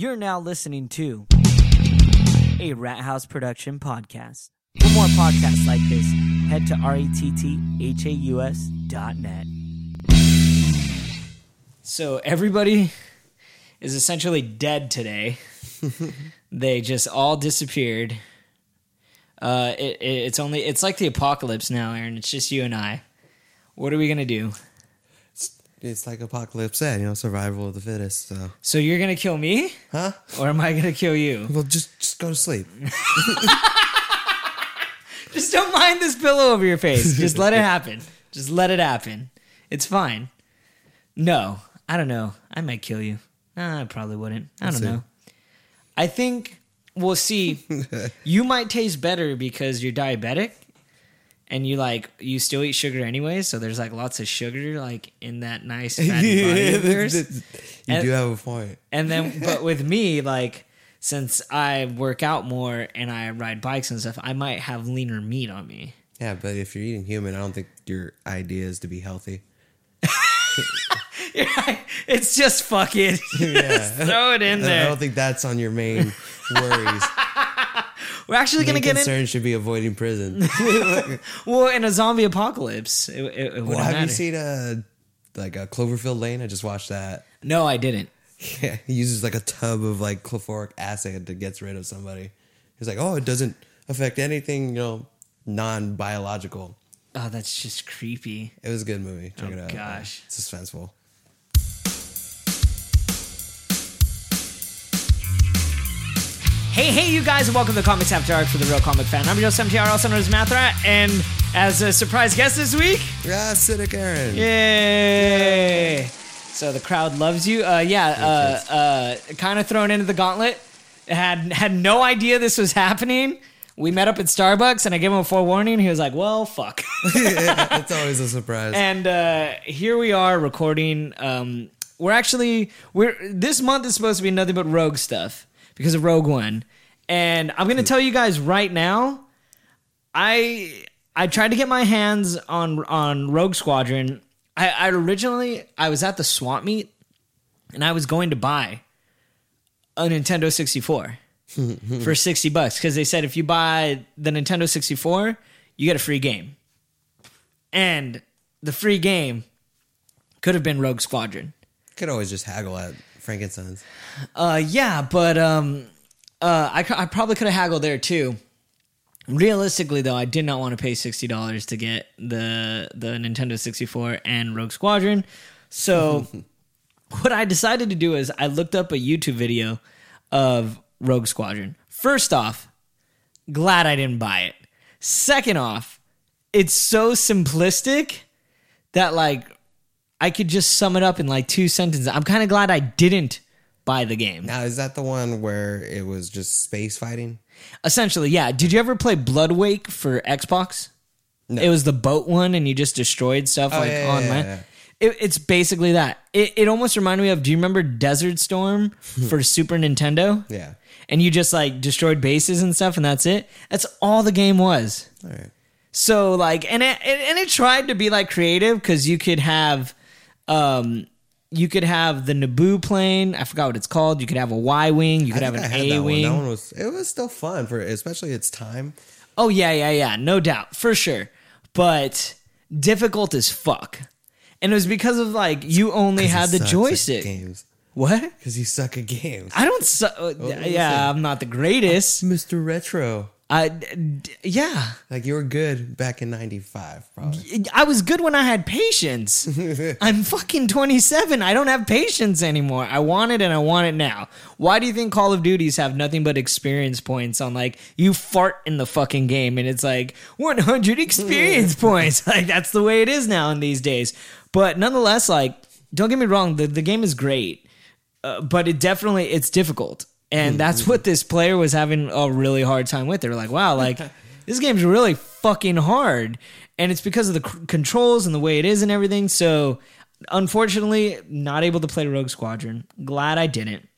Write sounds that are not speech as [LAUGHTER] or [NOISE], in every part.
You're now listening to a Ratthaus production podcast. For more podcasts like this, head to ratthaus dot net. So everybody is essentially dead today. [LAUGHS] they just all disappeared. Uh, it, it, it's only it's like the apocalypse now, Aaron. It's just you and I. What are we gonna do? It's like apocalypse said, you know, survival of the fittest. So, So you're gonna kill me, huh? or am I gonna kill you? Well, just just go to sleep. [LAUGHS] Just don't mind this pillow over your face. Just let it happen. Just let it happen. It's fine. No, I don't know. I might kill you. Nah, I probably wouldn't. I don't know. I think we'll see. [LAUGHS] you might taste better because you're diabetic and you like you still eat sugar anyway, so there's like lots of sugar like in that nice [LAUGHS] fatty body of yours. you And- do have a point. And then, [LAUGHS] but with me, like, since I work out more and I ride bikes and stuff, I might have leaner meat on me. Yeah, but if you're eating human, I don't think your idea is to be healthy. [LAUGHS] You're. It's just fuck it. Just throw it in there. I don't think that's on your main worries. We're actually gonna get in. concern should be avoiding prison. [LAUGHS] Well, in a zombie apocalypse, it, it, it well, wouldn't have matter. you seen a like a Cloverfield Lane? I just watched that. no, I didn't. [LAUGHS] Yeah, he uses like a tub of like chlorphoric acid to get rid of somebody. He's like, oh, it doesn't affect anything, you know, non biological. Oh, that's just creepy. It was a good movie. Check Oh, it out. gosh. It's suspenseful. Hey, hey, you guys, and welcome to Comics After Dark for the Real Comic Fan. I'm your host, MTR, also known as Mathrat, and as a surprise guest this week, Yeah, Cynic Aaron. Yay! So the crowd loves you. Uh, yeah, uh, uh, kind of thrown into the gauntlet. Had had no idea this was happening. We met up at Starbucks, and I gave him a forewarning. He was like, "Well, fuck." [LAUGHS] yeah, it's always a surprise. and uh, here we are recording. Um, we're actually we're this month is supposed to be nothing but Rogue stuff because of Rogue One, and I'm gonna tell you guys right now. I I tried to get my hands on on Rogue Squadron. I, I originally I was at the swap meet, and I was going to buy a Nintendo 64 [LAUGHS] for 60 bucks because they said if you buy the Nintendo 64, you get a free game. And the free game could have been Rogue Squadron. Could always just haggle at Frankenstein's. Uh, yeah, but um, uh, I, I probably could have haggled there too. Realistically, though, I did not want to pay sixty dollars to get the the Nintendo sixty four and Rogue Squadron. So, [LAUGHS] what I decided to do is I looked up a YouTube video of Rogue Squadron. First off, glad I didn't buy it. Second off, it's so simplistic that like I could just sum it up in like two sentences. I'm kind of glad I didn't buy the game. Now, is that the one where it was just space fighting? Essentially, yeah. Did you ever play Bloodwake for Xbox? No. It was the boat one, and you just destroyed stuff oh, like yeah, yeah, on yeah, land. yeah. It, it's basically that. It, it almost reminded me of. Do you remember Desert Storm [LAUGHS] for Super Nintendo? Yeah. And you just like destroyed bases and stuff, and that's it. That's all the game was. All right. So like, and it and it tried to be like creative because you could have, um, you could have the Naboo plane. I forgot what it's called. You could have a Y wing. You could have an A wing. That one was it was still fun for especially its time. Oh yeah, yeah, yeah, no doubt, for sure. But difficult as fuck. And it was because of like you only had the joystick. games. What? Because you suck at games. I don't. suck. uh, yeah, I'm not the greatest. Mr. Retro. I d- yeah, Like you were good back in '95, probably. I was good when I had patience. [LAUGHS] I'm fucking 27. I don't have patience anymore. I want it and I want it now. Why do you think Call of Duties have nothing but experience points on like you fart in the fucking game and it's like 100 experience [LAUGHS] points? [LAUGHS] Like that's the way it is now in these days. But nonetheless, like don't get me wrong, the, the game is great. Uh, but it definitely it's difficult. And that's what this player was having a really hard time with. They're like, wow, like [LAUGHS] this game's really fucking hard. And it's because of the c- controls and the way it is and everything. So, unfortunately, not able to play Rogue Squadron. Glad I didn't.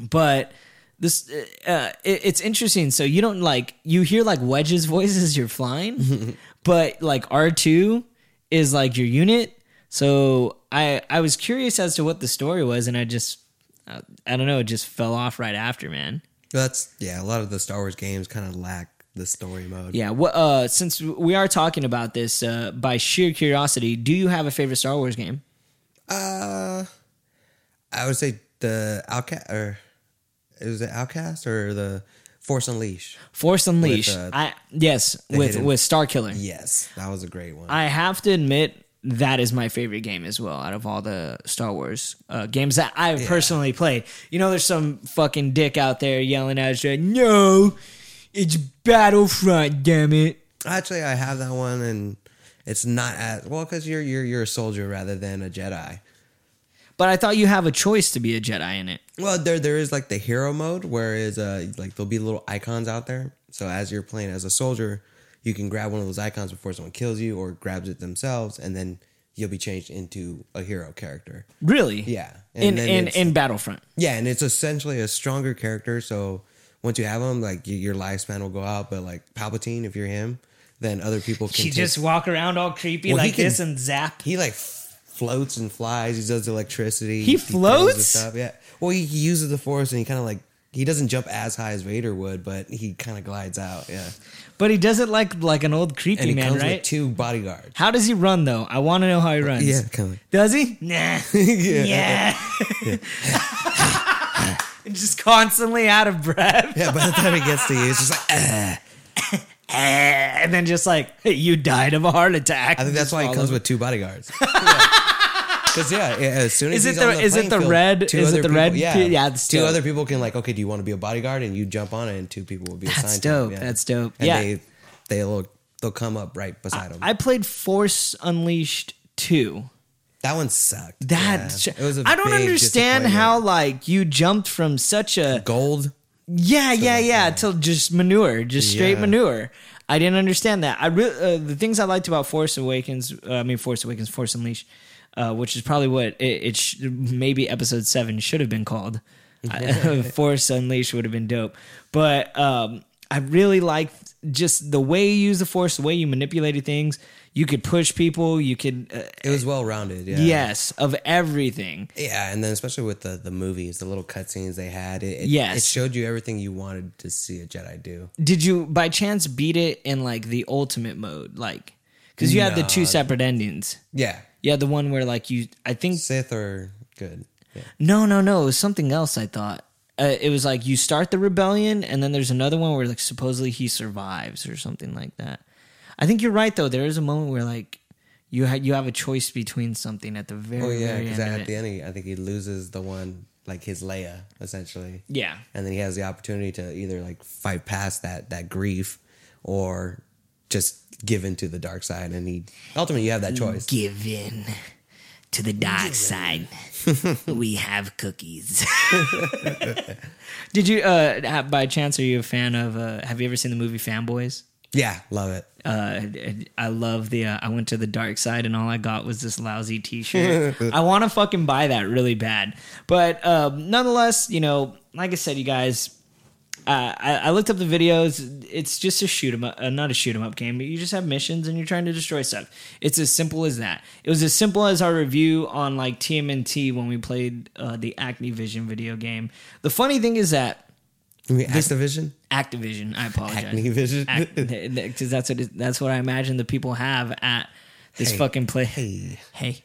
But this, uh, it, it's interesting. So you don't like you hear like Wedge's [LAUGHS] voice as you're flying, [LAUGHS] but like R two is like your unit. So I I was curious as to what the story was, and I just uh, I don't know, it just fell off right after, man. That's yeah. A lot of the Star Wars games kind of lack the story mode. Yeah. What? Uh, since we are talking about this, uh, by sheer curiosity, do you have a favorite Star Wars game? Uh, I would say the Outcast or is it Outcast or the Force Unleashed? Force Unleashed. uh, I yes, with hidden- with Star Killer. Yes, that was a great one. I have to admit that is my favorite game as well out of all the Star Wars uh, games that I've personally played. You know, there's some fucking dick out there yelling at you, "No, it's Battlefront, damn it." Actually, I have that one, and it's not as well because you're you're you're a soldier rather than a Jedi. But I thought you have a choice to be a Jedi in it. Well, there there is like the hero mode, whereas uh like there'll be little icons out there. So as you're playing as a soldier, you can grab one of those icons before someone kills you, or grabs it themselves, and then you'll be changed into a hero character. Really? Yeah, In and then in in Battlefront. Yeah, and it's essentially a stronger character. So once you have him, like your lifespan will go out. But like Palpatine, if you're him, then other people can. You take- just walk around all creepy Well, like can- this and zap. he like floats and flies. He does electricity. He throws the floats? stuff. Yeah. Well, he uses the force and he kind of like he doesn't jump as high as Vader would, but he kind of glides out. Yeah. But he does it like like an old creepy And he man, comes right? with two bodyguards. How does he run though? I want to know how he runs. Yeah, of. Does he? [LAUGHS] Nah. yeah. [LAUGHS] [LAUGHS] just constantly out of breath. Yeah, by the time he gets to you, it's just like. "Ah." And then just like, hey, you died of a heart attack. I think that's why he comes with two bodyguards. Because yeah. yeah, as soon as Is it the- on the is it the field, red- two is it the people- red Yeah, yeah, two dope. other people can like, okay, do you want to be a bodyguard? And you jump on it, and two people will be That's assigned. dope. To him, That's dope. And Yeah. they they'll they'll come up right beside them. I played Force Unleashed 2. that one sucked. That Yeah. It was a I don't understand how like you jumped from such a gold. Yeah, yeah, like yeah. Till just manure, just straight Yeah. manure. I didn't understand that. I re- uh, the things I liked about Force Awakens. Uh, I mean, Force Awakens, Force Unleashed, uh, which is probably what it, it sh- maybe episode seven should have been called. [LAUGHS] [LAUGHS] Force Unleashed would have been dope. But um, I really liked just the way you use the Force, the way you manipulated things. You could push people. You could. Uh, It was well rounded. Yeah. Yes, of everything. Yeah, and then especially with the the movies, the little cutscenes they had, it, it, Yes. it showed you everything you wanted to see a Jedi do. Did you by chance beat it in like the ultimate mode? Like, because you had the two separate endings. Yeah, Had the one where like you, I think, Sith are good. Yeah. no, no, no, it was something else. I thought uh, it was like you start the rebellion, and then there's another one where like supposedly he survives or something like that. I think you're right though. There is a moment where like you ha- you have a choice between something at the very, Oh yeah, because at the end, he, I think he loses the one like his Leia essentially, yeah, and then he has the opportunity to either like fight past that that grief or just give in to the dark side, and he ultimately you have that choice. give in to the dark side. [LAUGHS] we have cookies. [LAUGHS] Did you, uh, by chance, are you a fan of? Uh, have you ever seen the movie Fanboys? Yeah, love it. Uh, I love the. Uh, I went to the dark side and all I got was this lousy T-shirt. [LAUGHS] I want to fucking buy that really bad, but um, nonetheless, you know, like I said, you guys, uh, I, I looked up the videos. It's just a shoot 'em up, uh, not a shoot 'em up game. but You just have missions and you're trying to destroy stuff. It's as simple as that. It was as simple as our review on like TMNT when we played uh, the Activision video game. The funny thing is that mean Activision? Activision. I apologize. Activision? because that's what it, that's what I imagine the people have at this Hey, fucking play. hey. hey,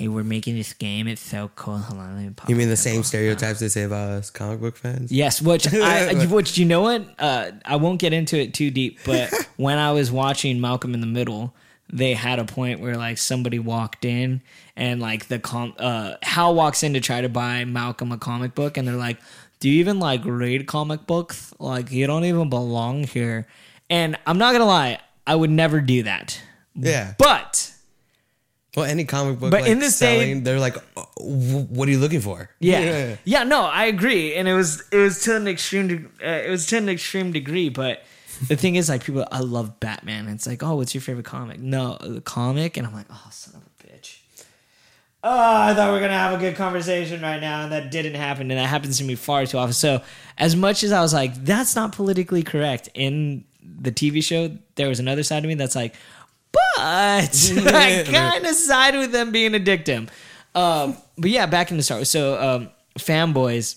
hey, we're making this game. It's so cool. Hold on, let me pop You mean the same stereotypes they say about us comic book fans? Yes, which [LAUGHS] I, which you know what? Uh, I won't get into it too deep, but [LAUGHS] when I was watching Malcolm in the Middle, they had a point where like somebody walked in and like the com uh, Hal walks in to try to buy Malcolm a comic book, and they're like, "Do you even like read comic books? Like you don't even belong here." And I'm not gonna lie, I would never do that. Yeah. But Well, any comic book, But like, in this day- they're like, "Oh, "What are you looking for?" Yeah. yeah, no, I agree, and it was it was to an extreme de- uh, it was to an extreme degree. But the thing is, like people, I love Batman. It's like, oh, what's your favorite comic? No, the comic, and I'm like, oh, son of a bitch. Oh, I thought we were gonna have a good conversation right now, and that didn't happen, and that happens to me far too often. So, as much as I was like, that's not politically correct in the TV show, there was another side of me that's like, but [LAUGHS] [LAUGHS] I kind of side with them being a dictum. Um, but yeah, back into Star Wars. So, um, fanboys.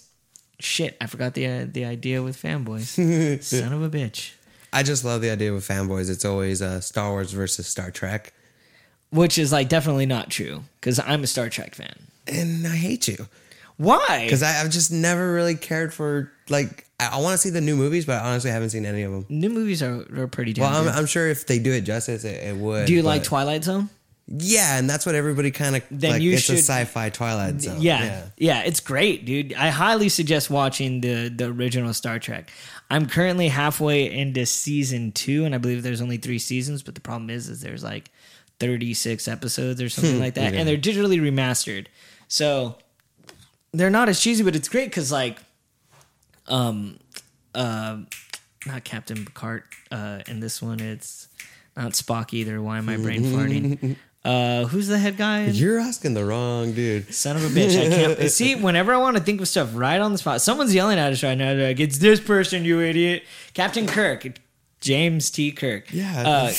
Shit, I forgot the uh, the idea with fanboys. [LAUGHS] Son of a bitch. I just love the idea with fanboys. It's always uh, Star Wars versus Star Trek, Which is like definitely not true because I'm a Star Trek fan. and I hate you Why? because I've just never really cared for like. I, I want to see the new movies, but I honestly haven't seen any of them. new movies are, are pretty damn Well, I'm, good. I'm sure if they do it justice, it, it would. Do you like but- Twilight Zone? Yeah, and that's what everybody kind of Then like. you it's should- a sci-fi Twilight Zone. Yeah, yeah, it's great, dude. I highly suggest watching the the original Star Trek. I'm currently halfway into season two, and I believe there's only three seasons. But the problem is, is there's like 36 episodes or something hmm, like that, and they're digitally remastered, so they're not as cheesy. But it's great because like, um, uh, not Captain Picard. Uh, in this one, it's not Spock either. Why am I brain [LAUGHS] farting? Uh, who's the head guy? You're asking the wrong dude. Son of a bitch. I can't [LAUGHS] see whenever I want to think of stuff right on the spot. Someone's yelling at us right now. Like, it's this person, you idiot. Captain Kirk. James T. Kirk. Yeah. Uh, [LAUGHS]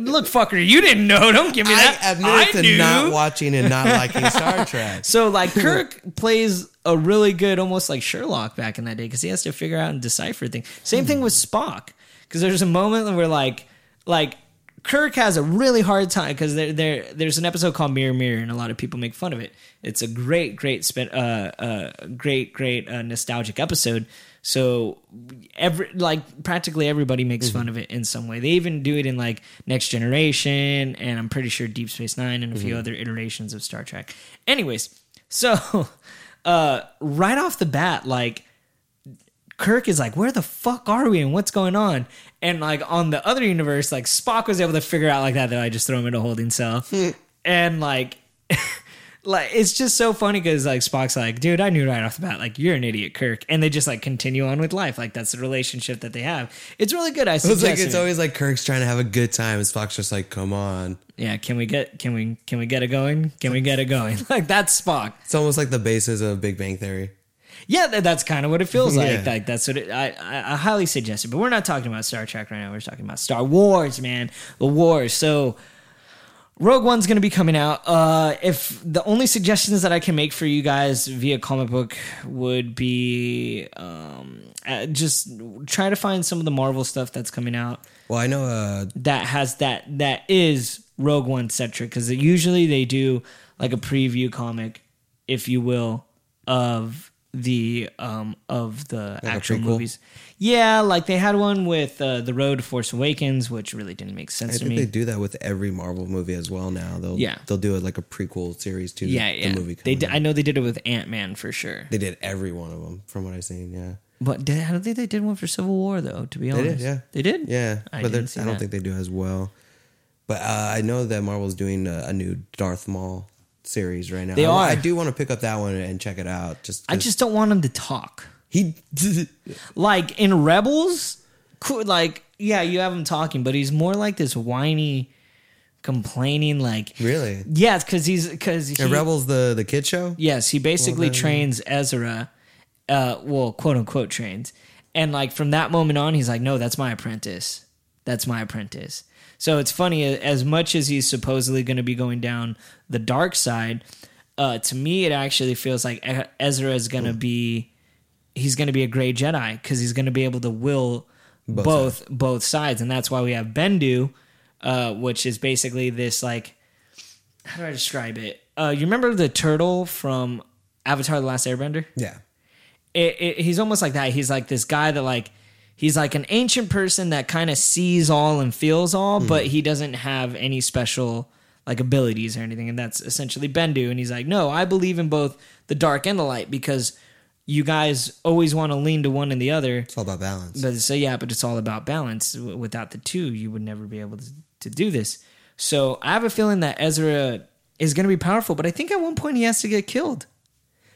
look, fucker, you didn't know. Don't give me that. I admitted to knew. not watching and not liking Star Trek. So, like, Kirk plays a really good, almost like Sherlock back in that day, because he has to figure out and decipher things. Same thing with Spock, because there's a moment where, like, like Kirk has a really hard time because there, there, there's an episode called Mirror Mirror, and a lot of people make fun of it. It's a great, great, spin, uh, uh, great, great uh, nostalgic episode. So every like practically everybody makes fun of it in some way. They even do it in like Next Generation, and I'm pretty sure Deep Space Nine and a few other iterations of Star Trek. Anyways, so [LAUGHS] uh, right off the bat, like Kirk is like, where the fuck are we and what's going on? And like on the other universe, like Spock was able to figure out like that that I just throw him in a holding cell. and like [LAUGHS] like it's just so funny because like Spock's like, dude, I knew right off the bat, like you're an idiot, Kirk. And they just like continue on with life. Like that's the relationship that they have. It's really good. I It's like suggest it's it. always like Kirk's trying to have a good time, and Spock's just like, "Come on." Yeah, can we get can we can we get it going? Can we get it going? [LAUGHS] like that's Spock. It's almost like the basis of Big Bang Theory. Yeah, that, that's kind of what it feels like. [LAUGHS] Yeah. Like that's what it, I, I I highly suggest it. But we're not talking about Star Trek right now. We're talking about Star Wars, man. The wars. So Rogue One's going to be coming out. Uh, if the only suggestions that I can make for you guys via comic book would be um, uh, just try to find some of the Marvel stuff that's coming out Well, I know. Uh, that has that that is Rogue One centric because usually they do like a preview comic, if you will, of the um of the a actual movies. Yeah, like they had one with uh, the Road to Force Awakens, which really didn't make I sense to think me. they do that with every Marvel movie as well. Now they'll Yeah. they'll do it like a prequel series to the, yeah, yeah. the movie. they coming did, out. I know they did it with Ant Man for sure. They did every one of them, from what I've seen. Yeah, But did, I don't think they did one for Civil War though. To be they honest, did. Yeah, they did. Yeah, I but I don't that. think they do as well. But uh, I know that Marvel's doing a, a new Darth Maul series right now. They I, are. I do want to pick up that one and check it out. Just I just don't want him to talk. he. [LAUGHS] like in Rebels, cool, like yeah, you have him talking, but he's more like this whiny, complaining, like really. yeah, because he's because he Rebels the the kid show. yes, he basically Well, trains Ezra, uh, well, quote unquote trains, and like from that moment on, he's like, no, that's my apprentice, that's my apprentice. So it's funny as much as he's supposedly going to be going down the dark side. Uh, to me, it actually feels like Ezra is going to be he's going to be a gray Jedi because he's going to be able to will both Both both sides. and that's why we have Bendu, uh, which is basically this like how do I describe it? Uh, you remember the turtle from Avatar: The Last Airbender? Yeah. It, it, he's almost like that. He's like this guy that like he's like an ancient person that kind of sees all and feels all, hmm. but he doesn't have any special like abilities or anything. And that's essentially Bendu. And he's like, no, I believe in both the dark and the light because you guys always want to lean to one and the other. It's all about balance. But so yeah, but it's all about balance. Without the two, you would never be able to, to do this. So I have a feeling that Ezra is going to be powerful, but I think at one point he has to get killed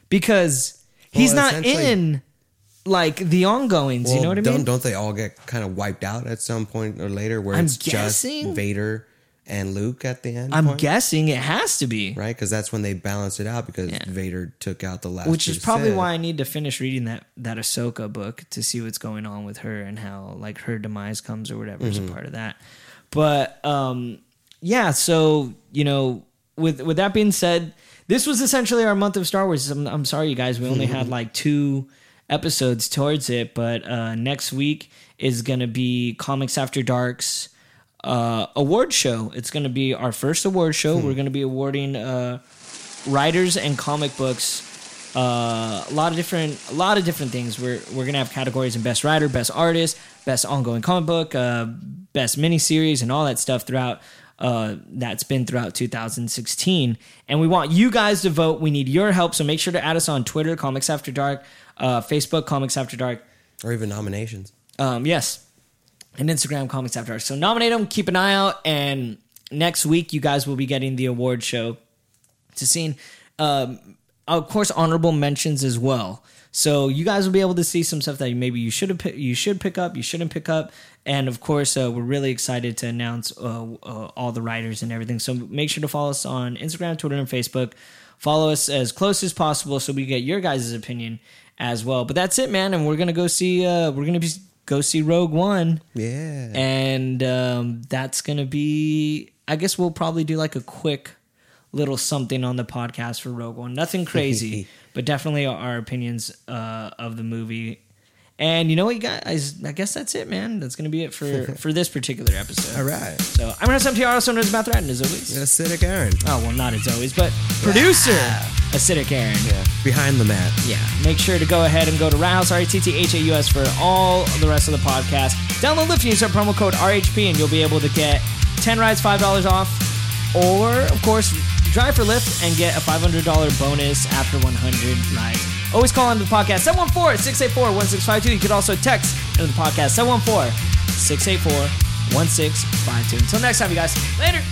because he's Well, not in like the ongoings. you know what I don't, mean? Don't they all get kind of wiped out at some point or later where I'm it's guessing- just Vader and Luke at the end? I'm point? guessing it has to be, right because that's when they balance it out because Yeah. Vader took out the last. which is probably Sith. why I need to finish reading that that Ahsoka book to see what's going on with her and how like her demise comes or whatever is Mm-hmm. a part of that. But um, yeah, so you know, with with that being said, this was essentially our month of Star Wars. I'm, I'm sorry, you guys. We only had [LAUGHS] like two episodes towards it, but uh, next week is going to be Comics After Dark's uh, award show. It's going to be our first award show. We're going to be awarding uh, writers and comic books. Uh, a lot of different, a lot of different things. We're we're gonna have categories in best writer, best artist, best ongoing comic book, uh, best miniseries, and all that stuff throughout. Uh, that's been throughout 2016, and we want you guys to vote. We need your help, so make sure to add us on Twitter, Comics After Dark, uh, Facebook, Comics After Dark, Or even nominations. um, yes, and Instagram Comics After Dark. So nominate them, keep an eye out, and next week you guys will be getting the award show to see. Um, of course, honorable mentions as well. So you guys will be able to see some stuff that maybe you should have you should pick up, you shouldn't pick up, and of course, uh, we're really excited to announce uh, uh, all the writers and everything. So make sure to follow us on Instagram, Twitter, and Facebook. Follow us as close as possible so we get your guys' opinion as well. But that's it, man. And we're gonna go see. Uh, we're gonna be go see Rogue One Yeah. and um, that's gonna be i guess we'll probably do like a quick little something on the podcast for rogue one nothing crazy [LAUGHS] but definitely our opinions uh, of the movie and you know what you guys i guess that's it man that's gonna be it for [LAUGHS] for this particular episode All right. so i'm gonna some also known as Threaten, as always Acidic Aaron. oh well not as always but producer acidic aaron Yeah. Behind the mat. yeah, make sure to go ahead and go to Ratthaus, R-A-T-T-H-A-U-S for all the rest of the podcast. Download Lyft and use our promo code RHP and you'll be able to get 10 rides, $5 off. Or, of course, drive for Lyft and get a $500 bonus after 100 rides. Always call into the podcast, 714-684-1652. You could also text into the podcast, 714-684-1652. Until next time, you guys. Later.